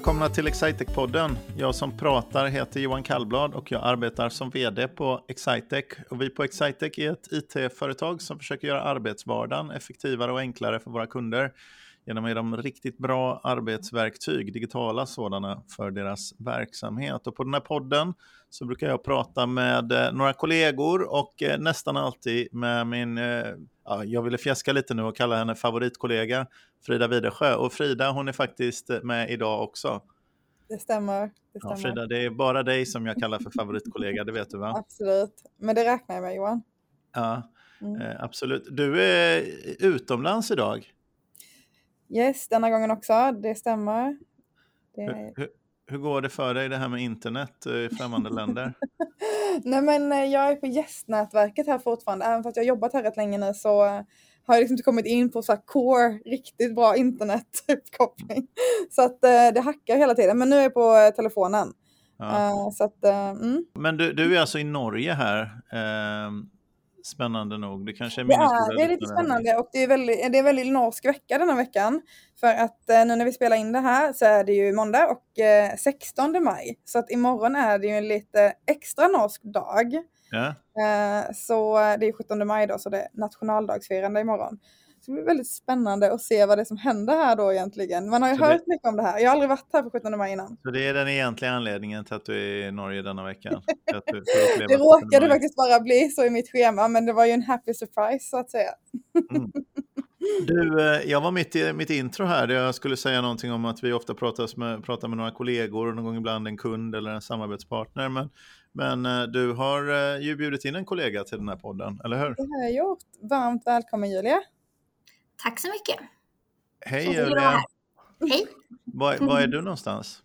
Välkomna till Excitec-podden. Jag som pratar heter Johan Kallblad och jag arbetar som vd på Excitec. Och vi på Excitec är ett it-företag som försöker göra arbetsvardagen effektivare och enklare för våra kunder genom att ge dem riktigt bra arbetsverktyg, digitala sådana, för deras verksamhet. Och på den här podden så brukar jag prata med eh, några kollegor och eh, nästan alltid med min, eh, ja, jag ville fjäska lite nu och kalla henne favoritkollega, Frida Widersjö. Och Frida, hon är faktiskt med idag också. Det stämmer. Det stämmer. Ja, Frida, det är bara dig som jag kallar för favoritkollega, det vet du va? Absolut, men det räknar jag med Johan. Ja, mm. eh, absolut. Du är utomlands idag. Yes, denna gången också, det stämmer. Det... Hur, hur, hur, går det för dig det här med internet i främmande länder? Nej men eh, jag är på gästnätverket här fortfarande, även fast jag har jobbat här rätt länge nu så har jag liksom inte kommit in på så core, riktigt bra internetuppkoppling. Så att eh, det hackar hela tiden, men nu är jag på eh, telefonen. Ja. Så att, mm. Men du, du är alltså i Norge här. Spännande nog. Det kanske är det är, det är lite spännande och det är, väldigt, det är väldigt norsk vecka denna veckan. För att eh, nu när vi spelar in det här så är det ju måndag och eh, 16 maj. Så att imorgon är det ju en lite extra norsk dag. Ja. Eh, så det är 17 maj då, så det är nationaldagsfirande imorgon. Det blir väldigt spännande att se vad det är som händer här då egentligen. Man har ju så hört det... mycket om det här. Jag har aldrig varit här på 17 maj innan. Så det är den egentliga anledningen till att du är i Norge denna veckan? det råkade faktiskt bara bli så i mitt schema, men det var ju en happy surprise så att säga. Mm. Du, eh, jag var mitt i mitt intro här där jag skulle säga någonting om att vi ofta pratar med, pratar med några kollegor och någon gång ibland en kund eller en samarbetspartner. Men, men eh, du har eh, ju bjudit in en kollega till den här podden, eller hur? Det har jag gjort. Varmt välkommen Julia. Tack så mycket. Hej Julia. Hej. Var, var, är du någonstans?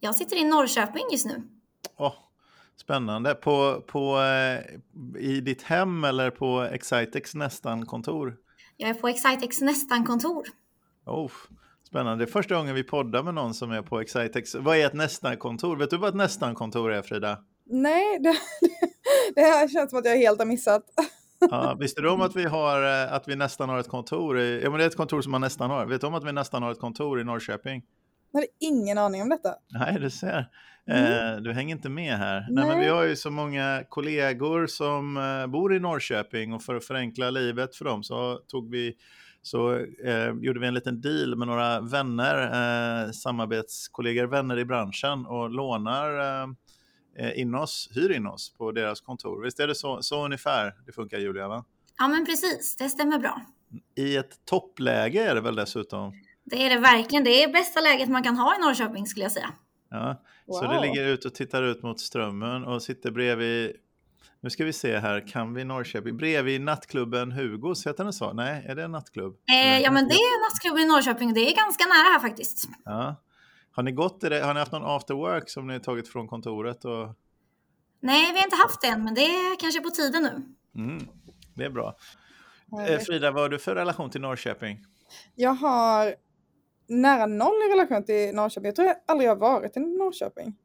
Jag sitter i Norrköping just nu. Oh, spännande. På, på, eh, I ditt hem eller på Excitex nästan-kontor? Jag är på Excitex nästan-kontor. Oh, spännande. Det är första gången vi poddar med någon som är på Excitex. Vad är ett nästan-kontor? Vet du vad ett nästan-kontor är Frida? Nej, det, det här känns som att jag helt har missat. Ja, visste du om att vi, har, eh, att vi nästan har ett kontor? I, ja, men det är ett kontor som man nästan har. Vet du om att vi nästan har ett kontor i Norrköping? Jag hade ingen aning om detta. Nej, du ser. Mm. Eh, du hänger inte med här. Nej. Nej. men vi har ju så många kollegor som eh, bor i Norrköping och för att förenkla livet för dem så tog vi så eh, gjorde vi en liten deal med några vänner, eh, samarbetskollegor, vänner i branschen och lånar in oss, hyr in oss på deras kontor. Visst är det så, så ungefär det funkar Julia? Va? Ja men precis, det stämmer bra. I ett toppläge är det väl dessutom? Det är det verkligen. Det är bästa läget man kan ha i Norrköping skulle jag säga. Ja, wow. så det ligger ut och tittar ut mot Strömmen och sitter bredvid nu ska vi se här, kan vi Norrköping? Bredvid nattklubben Hugos, heter den så? Nej, är det en nattklubb? Eh, ja, men det är nattklubben i Norrköping. Det är ganska nära här faktiskt. Ja, har ni gått det? Har ni haft någon after work som ni tagit från kontoret? Och... Nej, vi har inte haft det än, men det är kanske på tiden nu. Mm, det är bra. Eh, Frida, vad har du för relation till Norrköping? Jag har nära noll i relation till Norrköping. Jag tror jag aldrig har varit i Norrköping.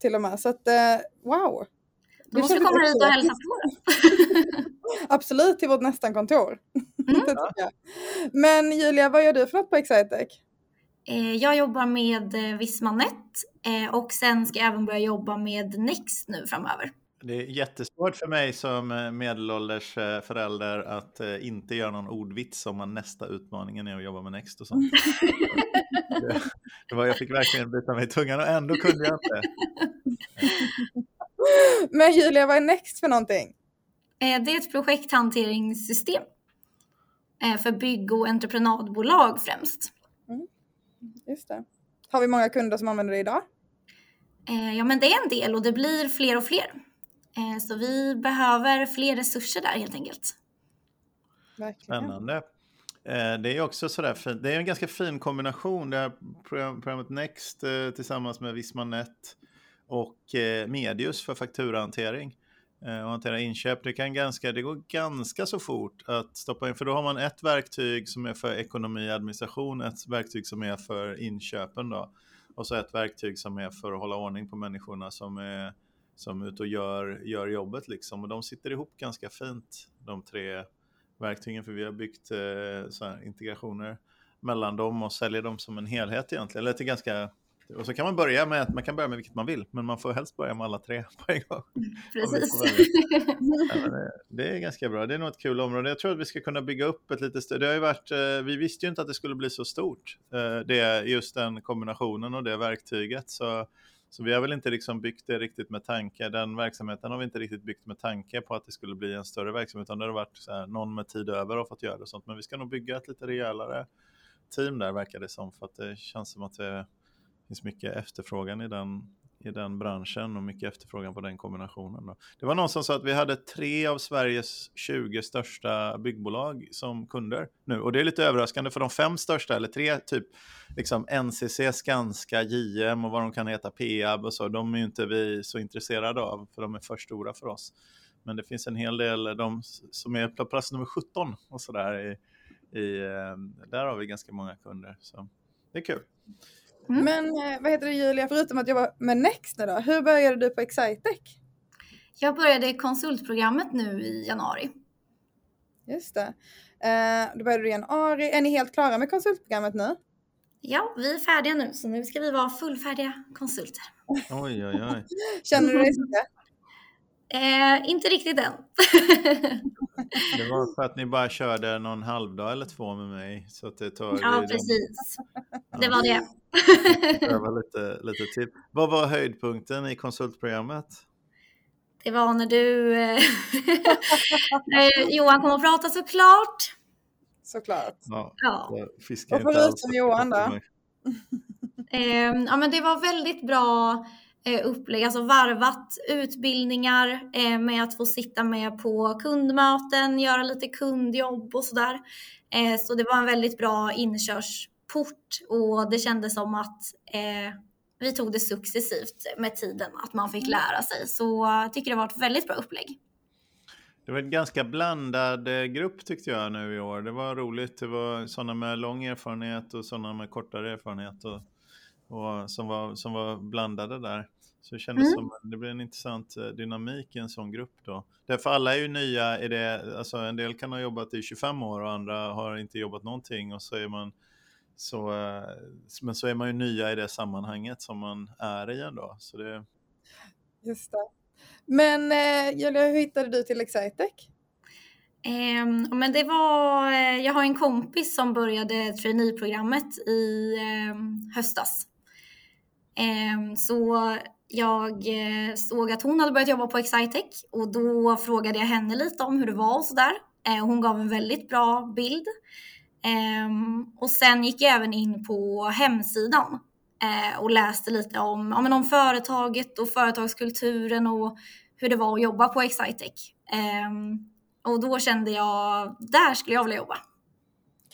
Till och med, så att eh, wow. Du måste komma hit och hälsa på Absolut, till vårt nästan-kontor. Mm. Men Julia, vad gör du för något på Excitec? Eh, jag jobbar med eh, Vismanet eh, och sen ska jag även börja jobba med Next nu framöver. Det är jättesvårt för mig som medelålders förälder att inte göra någon ordvits om att nästa utmaningen är att jobba med Next och sånt. det var, jag fick verkligen bita mig i tungan och ändå kunde jag inte. Men Julia, vad är Next för någonting? Det är ett projekthanteringssystem för bygg och entreprenadbolag främst. Just det. Har vi många kunder som använder det idag? Eh, ja, men det är en del och det blir fler och fler. Eh, så vi behöver fler resurser där helt enkelt. Verkligen. Spännande. Eh, det är också sådär fint. Det är en ganska fin kombination. Det här programmet Next eh, tillsammans med Vismanet och eh, Medius för fakturahantering. Eh, och hantera inköp. Det, kan ganska, det går ganska så fort att stoppa in, för då har man ett verktyg som är för ekonomi och administration, ett verktyg som är för inköpen då, och så ett verktyg som är för att hålla ordning på människorna som är, som är ute och gör, gör jobbet liksom. Och de sitter ihop ganska fint, de tre verktygen, för vi har byggt eh, så integrationer mellan dem och säljer dem som en helhet egentligen, eller till ganska och så kan man börja med, man kan börja med vilket man vill, men man får helst börja med alla tre på en gång. Precis. ja, det, är ganska bra, det är nog ett kul område. Jag tror att vi ska kunna bygga upp ett lite större, det har ju varit, eh, vi visste ju inte att det skulle bli så stort, eh, det, just den kombinationen och det verktyget. Så, så vi har väl inte liksom byggt det riktigt med tanke, den verksamheten har vi inte riktigt byggt med tanke på att det skulle bli en större verksamhet, utan det har varit här, någon med tid över och fått göra det och sånt. Men vi ska nog bygga ett lite rejälare team där verkar det som, för att det känns som att det finns mycket efterfrågan i den, i den branschen och mycket efterfrågan på den kombinationen. Då. Det var någon som sa att vi hade tre av Sveriges 20 största byggbolag som kunder nu och det är lite överraskande för de fem största, eller tre, typ liksom NCC, Skanska, JM och vad de kan heta, Peab och så, de är ju inte vi så intresserade av för de är för stora för oss. Men det finns en hel del, de som är på plats nummer 17 och sådär, i, i, eh, där har vi ganska många kunder. Så det är kul. Mm. Men eh, vad heter det Julia, förutom att jobba med Next nu då, hur började du på Excitec? Jag började konsultprogrammet nu i januari. Just det. Uh, då började du i januari. Är ni helt klara med konsultprogrammet nu? Ja, vi är färdiga nu, så nu ska vi vara fullfärdiga konsulter. Oj, oj, oj. Känner du dig så? Eh, inte riktigt än. det var för att ni bara körde någon halvdag eller två med mig. Så att det tar ja, precis. De... Det var det. det var lite, lite till. Vad var höjdpunkten i konsultprogrammet? Det var när du, eh, Johan kom och pratade såklart. Såklart. Ja, ja. Och förutom Johan då? eh, ja men det var väldigt bra eh, upplägg, alltså varvat utbildningar eh, med att få sitta med på kundmöten, göra lite kundjobb och sådär. Eh, så det var en väldigt bra inkörsport och det kändes som att eh, vi tog det successivt med tiden, att man fick lära sig. Så jag tycker det var ett väldigt bra upplägg. Det var en ganska blandad eh, grupp tyckte jag nu i år. Det var roligt. Det var sådana med lång erfarenhet och sådana med kortare erfarenhet. Och och som, var, som var blandade där. Så det kändes mm. som att det blev en intressant eh, dynamik i en sån grupp då. Därför alla är ju nya i det, alltså en del kan ha jobbat i 25 år och andra har inte jobbat någonting och så är man så, eh, men så är man ju nya i det sammanhanget som man är i ändå. Så det... Just det. Men eh, Julia, hur hittade du till Excitec? Eh, men det var, jag har en kompis som började traineeprogrammet i eh, höstas. Ehm, så jag eh, såg att hon hade börjat jobba på Excitec och då frågade jag henne lite om hur det var och sådär. Eh, hon gav en väldigt bra bild. Ehm, och sen gick jag även in på hemsidan eh, och läste lite om, ja, men om företaget och företagskulturen och hur det var att jobba på Excitec. Ehm, och då kände jag, där skulle jag vilja jobba.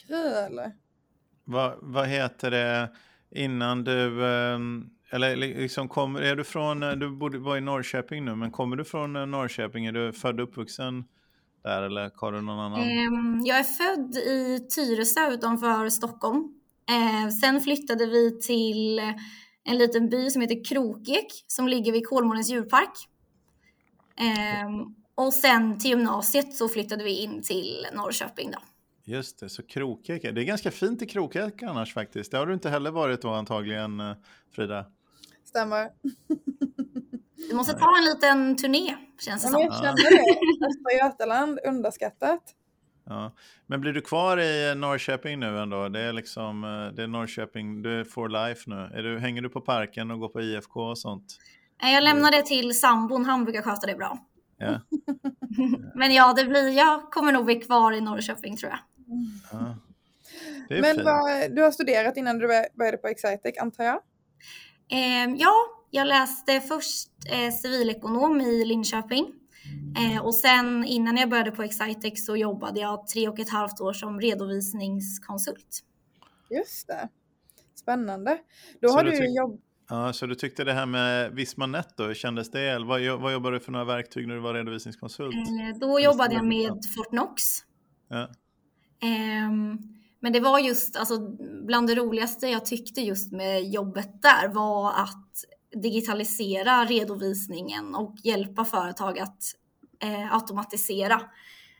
Kul! Vad, vad heter det? Innan du, ehm, eller liksom kommer, är du från, du borde vara i Norrköping nu, men kommer du från eh, Norrköping? Är du född och uppvuxen där eller har du någon annan? Ehm, jag är född i Tyresö utanför Stockholm. Ehm, sen flyttade vi till en liten by som heter Krokek som ligger vid Kolmårdens djurpark. Och sen till gymnasiet så flyttade vi in till Norrköping då. Just det, så Krokek. Det är ganska fint i Krokek annars faktiskt. Det har du inte heller varit då antagligen, eh, Frida? Stämmer. Du måste ta en liten turné, känns det som. Jag känner det. Östra Götaland, underskattat. Ja. Men blir du kvar i Norrköping nu ändå? Det är liksom, eh, det är Norrköping, du är for life nu. Är du, hänger du på parken och går på IFK och sånt? Jag lämnar det till sambon, han brukar sköta det bra. Ja. Men ja, det blir, jag kommer nog bli kvar i Norrköping tror jag. Ja. Men vad, du har studerat innan du började på Excitec antar jag? Eh, ja, jag läste först eh, civilekonom i Linköping. Eh, och sen innan jag började på Excitec så jobbade jag tre och ett halvt år som redovisningskonsult. Just det. Spännande. Då så har du jobbat Ja, så du tyckte det här med Vismanet då, kändes det? Vad, vad jobbade du för några verktyg när du var redovisningskonsult? Eh, då jobbade jag med Fortnox. Ja. Ehm, men det var just, alltså bland det roligaste jag tyckte just med jobbet där var att digitalisera redovisningen och hjälpa företag att eh, automatisera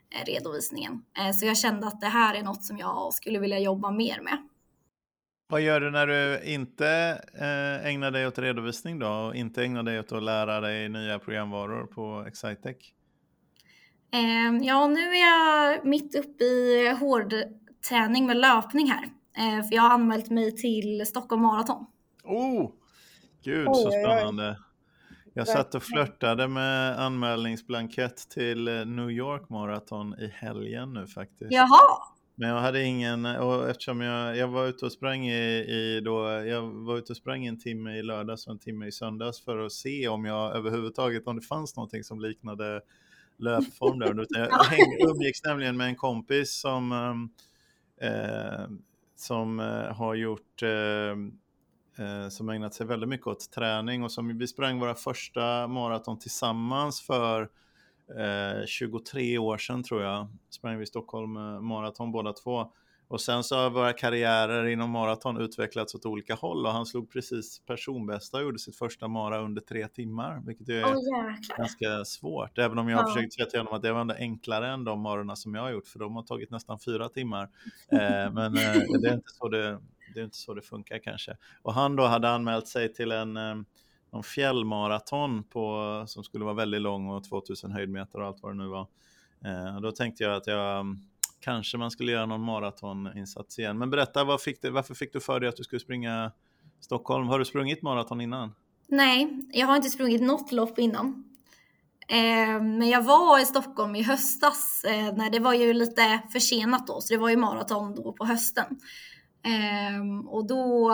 eh, redovisningen. Eh, så jag kände att det här är något som jag skulle vilja jobba mer med. Vad gör du när du inte eh, ägnar dig åt redovisning då och inte ägnar dig åt att lära dig nya programvaror på Excitec? Eh, ja, nu är jag mitt uppe i hårdträning med löpning här. Eh, för jag har anmält mig till Stockholm Marathon. Oh! Gud oj, så spännande. Jag satt och flörtade med anmälningsblankett till eh, New York Marathon i helgen nu faktiskt. Jaha! Men jag hade ingen, och eftersom jag, jag var ute och sprang i, i då, jag var ute och sprang en timme i lördags och en timme i söndags för att se om jag överhuvudtaget, om det fanns någonting som liknade löpform där. Jag, jag hängde, umgicks nämligen med en kompis som, eh, som eh, har gjort eh, eh, som ägnat sig väldigt mycket åt träning och som vi sprang våra första maraton tillsammans för eh, 23 år sedan tror jag. Sprang vi Stockholm eh, maraton båda två. Och sen så har våra karriärer inom maraton utvecklats åt olika håll och han slog precis personbästa och gjorde sitt första mara under tre timmar, vilket är oh, ganska svårt. Även om jag har försökt säga till honom att det var ändå enklare än de marorna som jag har gjort, för de har tagit nästan fyra timmar. Eh, men eh, det, är inte så det, det är inte så det funkar kanske. Och han då hade anmält sig till en eh, någon fjällmaraton på, som skulle vara väldigt lång och 2000 höjdmeter och allt vad det nu var. Eh, då tänkte jag att jag kanske man skulle göra någon maratoninsats igen. Men berätta, vad fick du, varför fick du för dig att du skulle springa Stockholm? Har du sprungit maraton innan? Nej, jag har inte sprungit något lopp innan. Eh, men jag var i Stockholm i höstas, eh, när det var ju lite försenat då, så det var ju maraton då på hösten. Eh, och då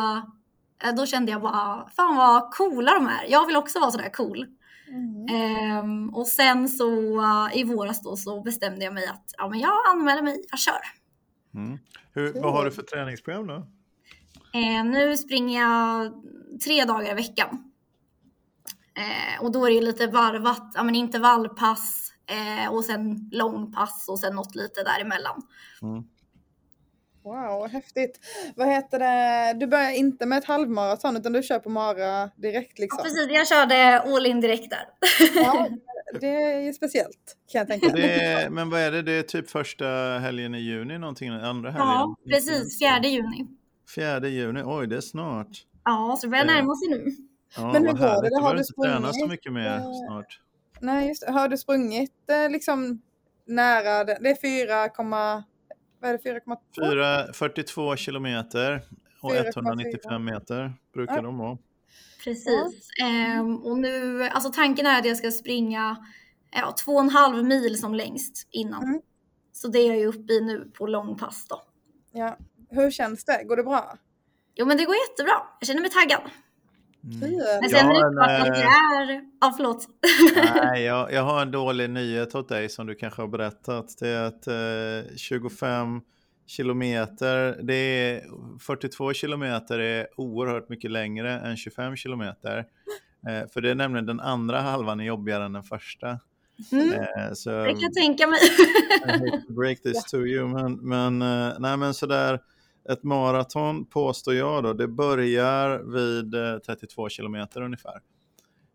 eh, då kände jag bara, fan vad coola de är. Jag vill också vara sådär cool. Mm. Um, och sen så uh, i våras då så bestämde jag mig att ja, men jag anmäler mig, jag kör. Mm. Hur, vad har du för träningsprogram då? Uh, nu springer jag tre dagar i veckan. Uh, och då är det lite varvat, ja, men intervallpass och sen långpass och sen något lite däremellan. Mm. Wow, häftigt. Vad heter det? Du börjar inte med ett halvmaraton utan du kör på mara direkt liksom? Ja, precis. Jag körde all in direkt där. Ja, det är ju speciellt kan jag tänka. Är, men vad är det? Det är typ första helgen i juni någonting? Andra helgen? Ja, precis. Fjärde juni. Fjärde juni. Oj, det är snart. Ja, så det börjar närma sig nu. Ja, men hur går det? Har du sprungit? träna så mycket mer snart. Nej, just Har du sprungit eh, liksom nära? Det är 4, vad är det, 4,2? 42 kilometer och 4, 195 meter brukar ja. de vara. Precis. Um, och nu, alltså tanken är att jag ska springa ja, två och en halv mil som längst innan. Mm. Så det är jag ju uppe i nu på långpass då. Ja. Hur känns det? Går det bra? Jo men det går jättebra. Jag känner mig taggad. Mm. Men sen är det att det är... Ja, förlåt. Nej, jag, jag har en dålig nyhet åt dig som du kanske har berättat. Det är att eh, 25 kilometer, det är 42 kilometer är oerhört mycket längre än 25 kilometer. Eh, för det är nämligen den andra halvan är jobbigare än den första. Mm. Eh, så, det kan jag tänka mig. I hate to break this to you, men, men, eh, nej, men sådär ett maraton påstår jag då, det börjar vid 32 eh, kilometer ungefär.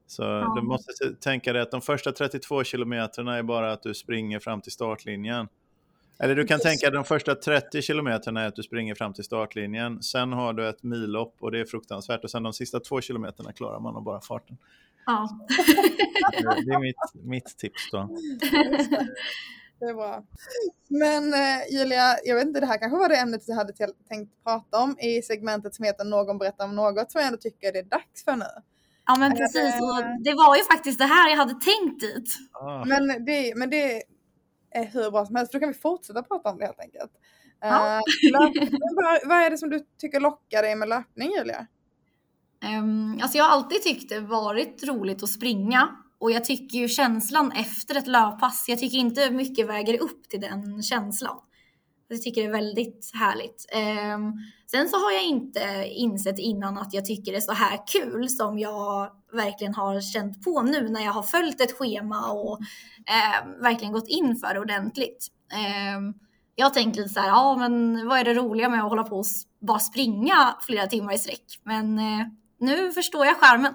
Så ja. du måste tänka dig att de första 32 kilometerna är bara att du springer fram till startlinjen. Eller du kan Just. tänka att de första 30 kilometerna är att du springer fram till startlinjen. Sen har du ett millopp och det är fruktansvärt. Och sen de sista två kilometerna klarar man av bara farten. Ja. det är mitt, mitt tips då. Det är bra. Men eh, Julia, jag vet inte, det här kanske var det ämnet vi hade tänkt prata om i segmentet som heter Någon berättar om något som jag ändå tycker det är dags för nu. Ja men precis, och det var ju faktiskt det här jag hade tänkt dit. Ah. Men, det, men det är hur bra som helst, för då kan vi fortsätta prata om det helt enkelt. Ja. Uh, vad, vad är det som du tycker lockar dig med löpning Julia? Um, alltså jag har alltid tyckt det varit roligt att springa och jag tycker ju känslan efter ett löppass, jag tycker inte mycket väger upp till den känslan. Jag tycker det är väldigt härligt. Um, sen så har jag inte insett innan att jag tycker det är så här kul som jag verkligen har känt på nu när jag har följt ett schema och um, verkligen gått in för det ordentligt. Um, jag tänker lite så här, ja men vad är det roliga med att hålla på och bara springa flera timmar i sträck? Men uh, nu förstår jag skärmen.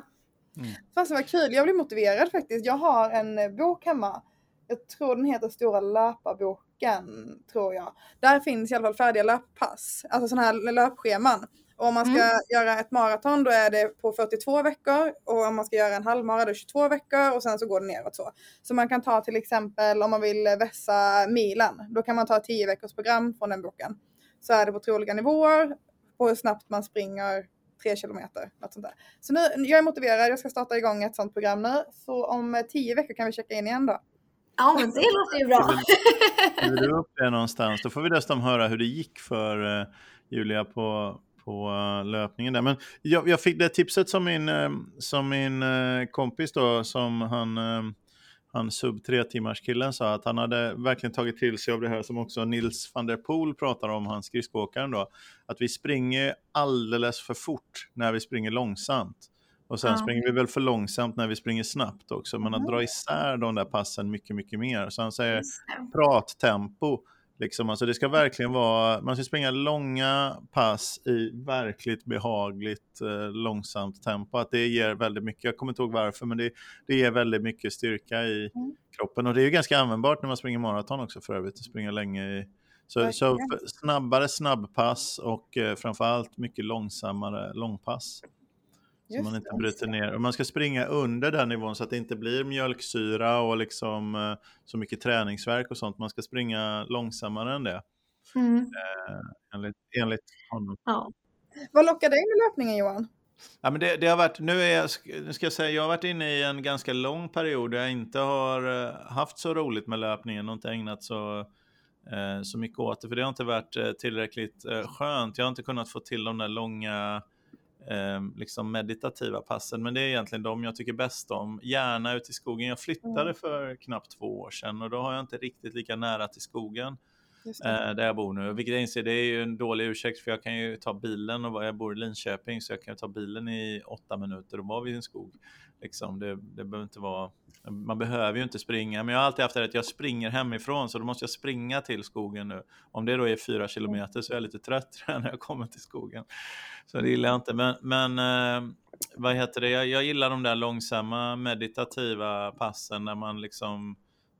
Mm. Fast vad kul, jag blir motiverad faktiskt. Jag har en eh, bok hemma. Jag tror den heter Stora löparboken, tror jag. Där finns i alla fall färdiga löppass, alltså sådana här löpscheman. Och om man ska mm. göra ett maraton då är det på 42 veckor och om man ska göra en halvmara då 22 veckor och sen så går det neråt så. Så man kan ta till exempel om man vill vässa milen, då kan man ta 10 veckors program från den boken. Så är det på troliga nivåer på hur snabbt man springer tre kilometer. Något sånt där. Så nu, jag är motiverad, jag ska starta igång ett sånt program nu. Så om tio veckor kan vi checka in igen då. Ja, men det låter ju bra. Skriver du upp det någonstans? Då får vi dessutom höra hur det gick för uh, Julia på, på uh, löpningen där. Men jag, jag, fick det tipset som min, som min kompis då, som han han sub tre timmars killen sa att han hade verkligen tagit till sig av det här som också Nils van der Poel pratar om, han skridskoåkaren då, att vi springer alldeles för fort när vi springer långsamt. Och sen ja. springer vi väl för långsamt när vi springer snabbt också, men att mm. dra isär de där passen mycket, mycket mer. Så han säger prattempo Liksom, alltså det ska verkligen vara, man ska springa långa pass i verkligt behagligt eh, långsamt tempo. Att det ger väldigt mycket, jag kommer inte ihåg varför, men det, det ger väldigt mycket styrka i mm. kroppen. Och det är ju ganska användbart när man springer maraton också för övrigt, att springa länge i så, så snabbare snabbpass och eh, framförallt mycket långsammare långpass. Så man inte bryter ner. Och man ska springa under den nivån så att det inte blir mjölksyra och liksom eh, så mycket träningsverk och sånt. Man ska springa långsammare än det. Mm. Eh, enligt, enligt honom. Ja. Vad lockar dig med löpningen Johan? Ja, men det, det, har varit, nu, är jag, nu ska jag säga, jag har varit inne i en ganska lång period där jag inte har eh, haft så roligt med löpningen och inte ägnat så, eh, så mycket åt det. För det har inte varit tillräckligt eh, skönt. Jag har inte kunnat få till de där långa eh, liksom meditativa passen, men det är egentligen de jag tycker bäst om. Gärna ute i skogen. Jag flyttade mm. för knappt två år sedan och då har jag inte riktigt lika nära till skogen eh, där jag bor nu. Vilket jag inser, det är ju en dålig ursäkt för jag kan ju ta bilen och jag bor i Linköping så jag kan ta bilen i åtta minuter och vara vid en skog. Liksom, det, det behöver inte vara man behöver ju inte springa, men jag har alltid haft det att jag springer hemifrån så då måste jag springa till skogen nu. Om det då är fyra kilometer så är jag lite trött när jag kommer till skogen. Så det gillar jag inte. Men, men eh, vad heter det, jag, jag gillar de där långsamma meditativa passen när man liksom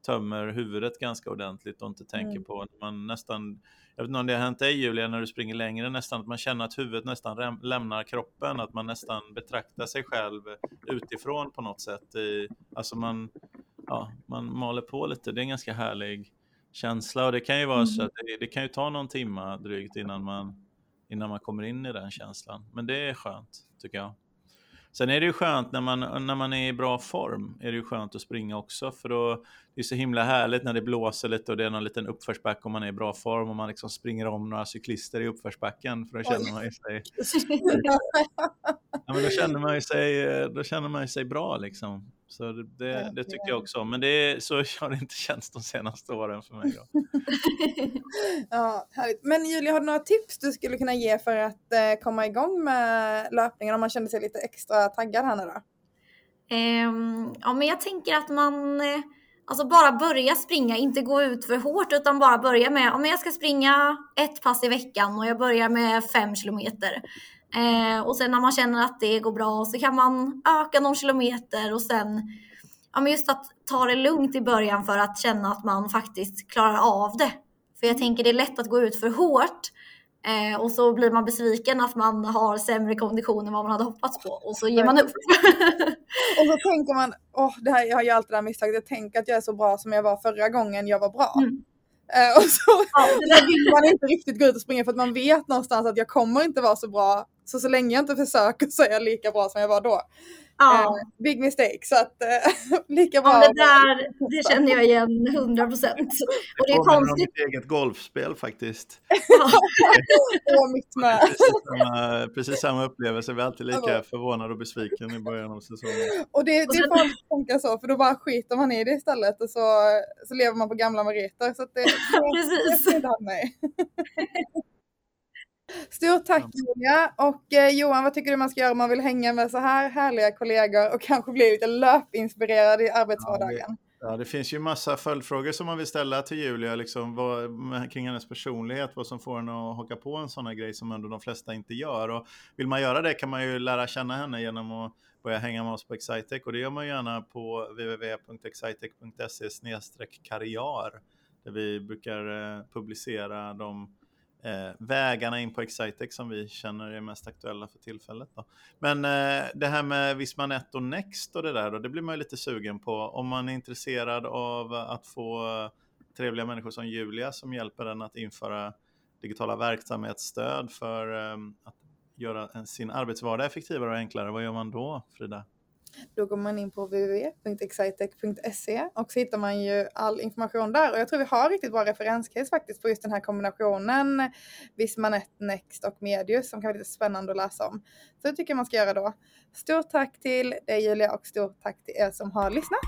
tömmer huvudet ganska ordentligt och inte tänker mm. på man nästan jag vet inte om det har hänt dig Julia när du springer längre nästan att man känner att huvudet nästan lämnar kroppen, att man nästan betraktar sig själv utifrån på något sätt. I, alltså man, ja, man maler på lite, det är en ganska härlig känsla och det kan ju vara mm. så att det, det, kan ju ta någon timma drygt innan man, innan man kommer in i den känslan. Men det är skönt tycker jag. Sen är det ju skönt när man, när man är i bra form, är det ju skönt att springa också, för då det är så himla härligt när det blåser lite och det är någon liten uppförsbacke om man är i bra form och man liksom springer om några cyklister i uppförsbacken, för då känner man ju sig... ja, men då känner man ju sig, då känner man sig bra liksom. Så det, det, tycker jag också. Men det är, så har det inte känts de senaste åren för mig. Då. ja, härligt. Men Julia, har du några tips du skulle kunna ge för att eh, komma igång med löpningen om man känner sig lite extra taggad här nu då? Um, ja, men jag tänker att man eh, alltså bara börja springa, inte gå ut för hårt utan bara börja med om jag ska springa ett pass i veckan och jag börjar med fem kilometer. Eh, och sen när man känner att det går bra så kan man öka någon kilometer och sen ja, men just att ta det lugnt i början för att känna att man faktiskt klarar av det. För jag tänker det är lätt att gå ut för hårt eh, och så blir man besviken att man har sämre kondition än vad man hade hoppats på och så ger man upp. och så tänker man, åh, det här, jag har ju alltid det här misstaget, jag tänker att jag är så bra som jag var förra gången jag var bra. Mm. Eh, och så ja, vill man inte riktigt gå ut och springa för att man vet någonstans att jag kommer inte vara så bra. Så så länge jag inte försöker så är jag lika bra som jag var då. Ja. Eh, big mistake, så att eh, lika bra. Ja, det där det känner jag igen 100 procent. Och det är konstigt. mitt eget golfspel faktiskt. Ja, mitt med. Precis samma, precis samma upplevelse, vi är alltid lika förvånade och besviken i början av säsongen. Och det, det är folk som tänker så, för då bara skiter man i det istället och så, så lever man på gamla meriter. Så att det, precis. Det, det mig. Stort tack Julia och eh, Johan, vad tycker du man ska göra om man vill hänga med så här härliga kollegor och kanske bli lite löpinspirerad i arbetsvardagen? Ja, Ja, det finns ju massa följdfrågor som man vill ställa till Julia liksom, vad, kring hennes personlighet, vad som får henne att haka på en sån här grej som ändå de flesta inte gör. Och vill man göra det kan man ju lära känna henne genom att börja hänga med oss på Excitec och det gör man gärna på www.excitec.se karriär där vi brukar eh, publicera de eh, vägarna in på Excitec som vi känner är mest aktuella för tillfället. Då. Men eh, det här med Vismanet och Next och det där, då, det blir man ju lite sugen på. Om man är intresserad av att få trevliga människor som Julia som hjälper en att införa digitala verksamhetsstöd för eh, att göra sin arbetsvardag effektivare och enklare. Vad gör man då, Frida? Då går man in på www.excitec.se och så hittar man ju all information där. Och jag tror vi har riktigt bra referenscase faktiskt på just den här kombinationen Vismanet, Next och Medius som kan vara lite spännande att läsa om. Så det tycker jag man ska göra då. Stort tack till dig Julia och stort tack till er som har lyssnat.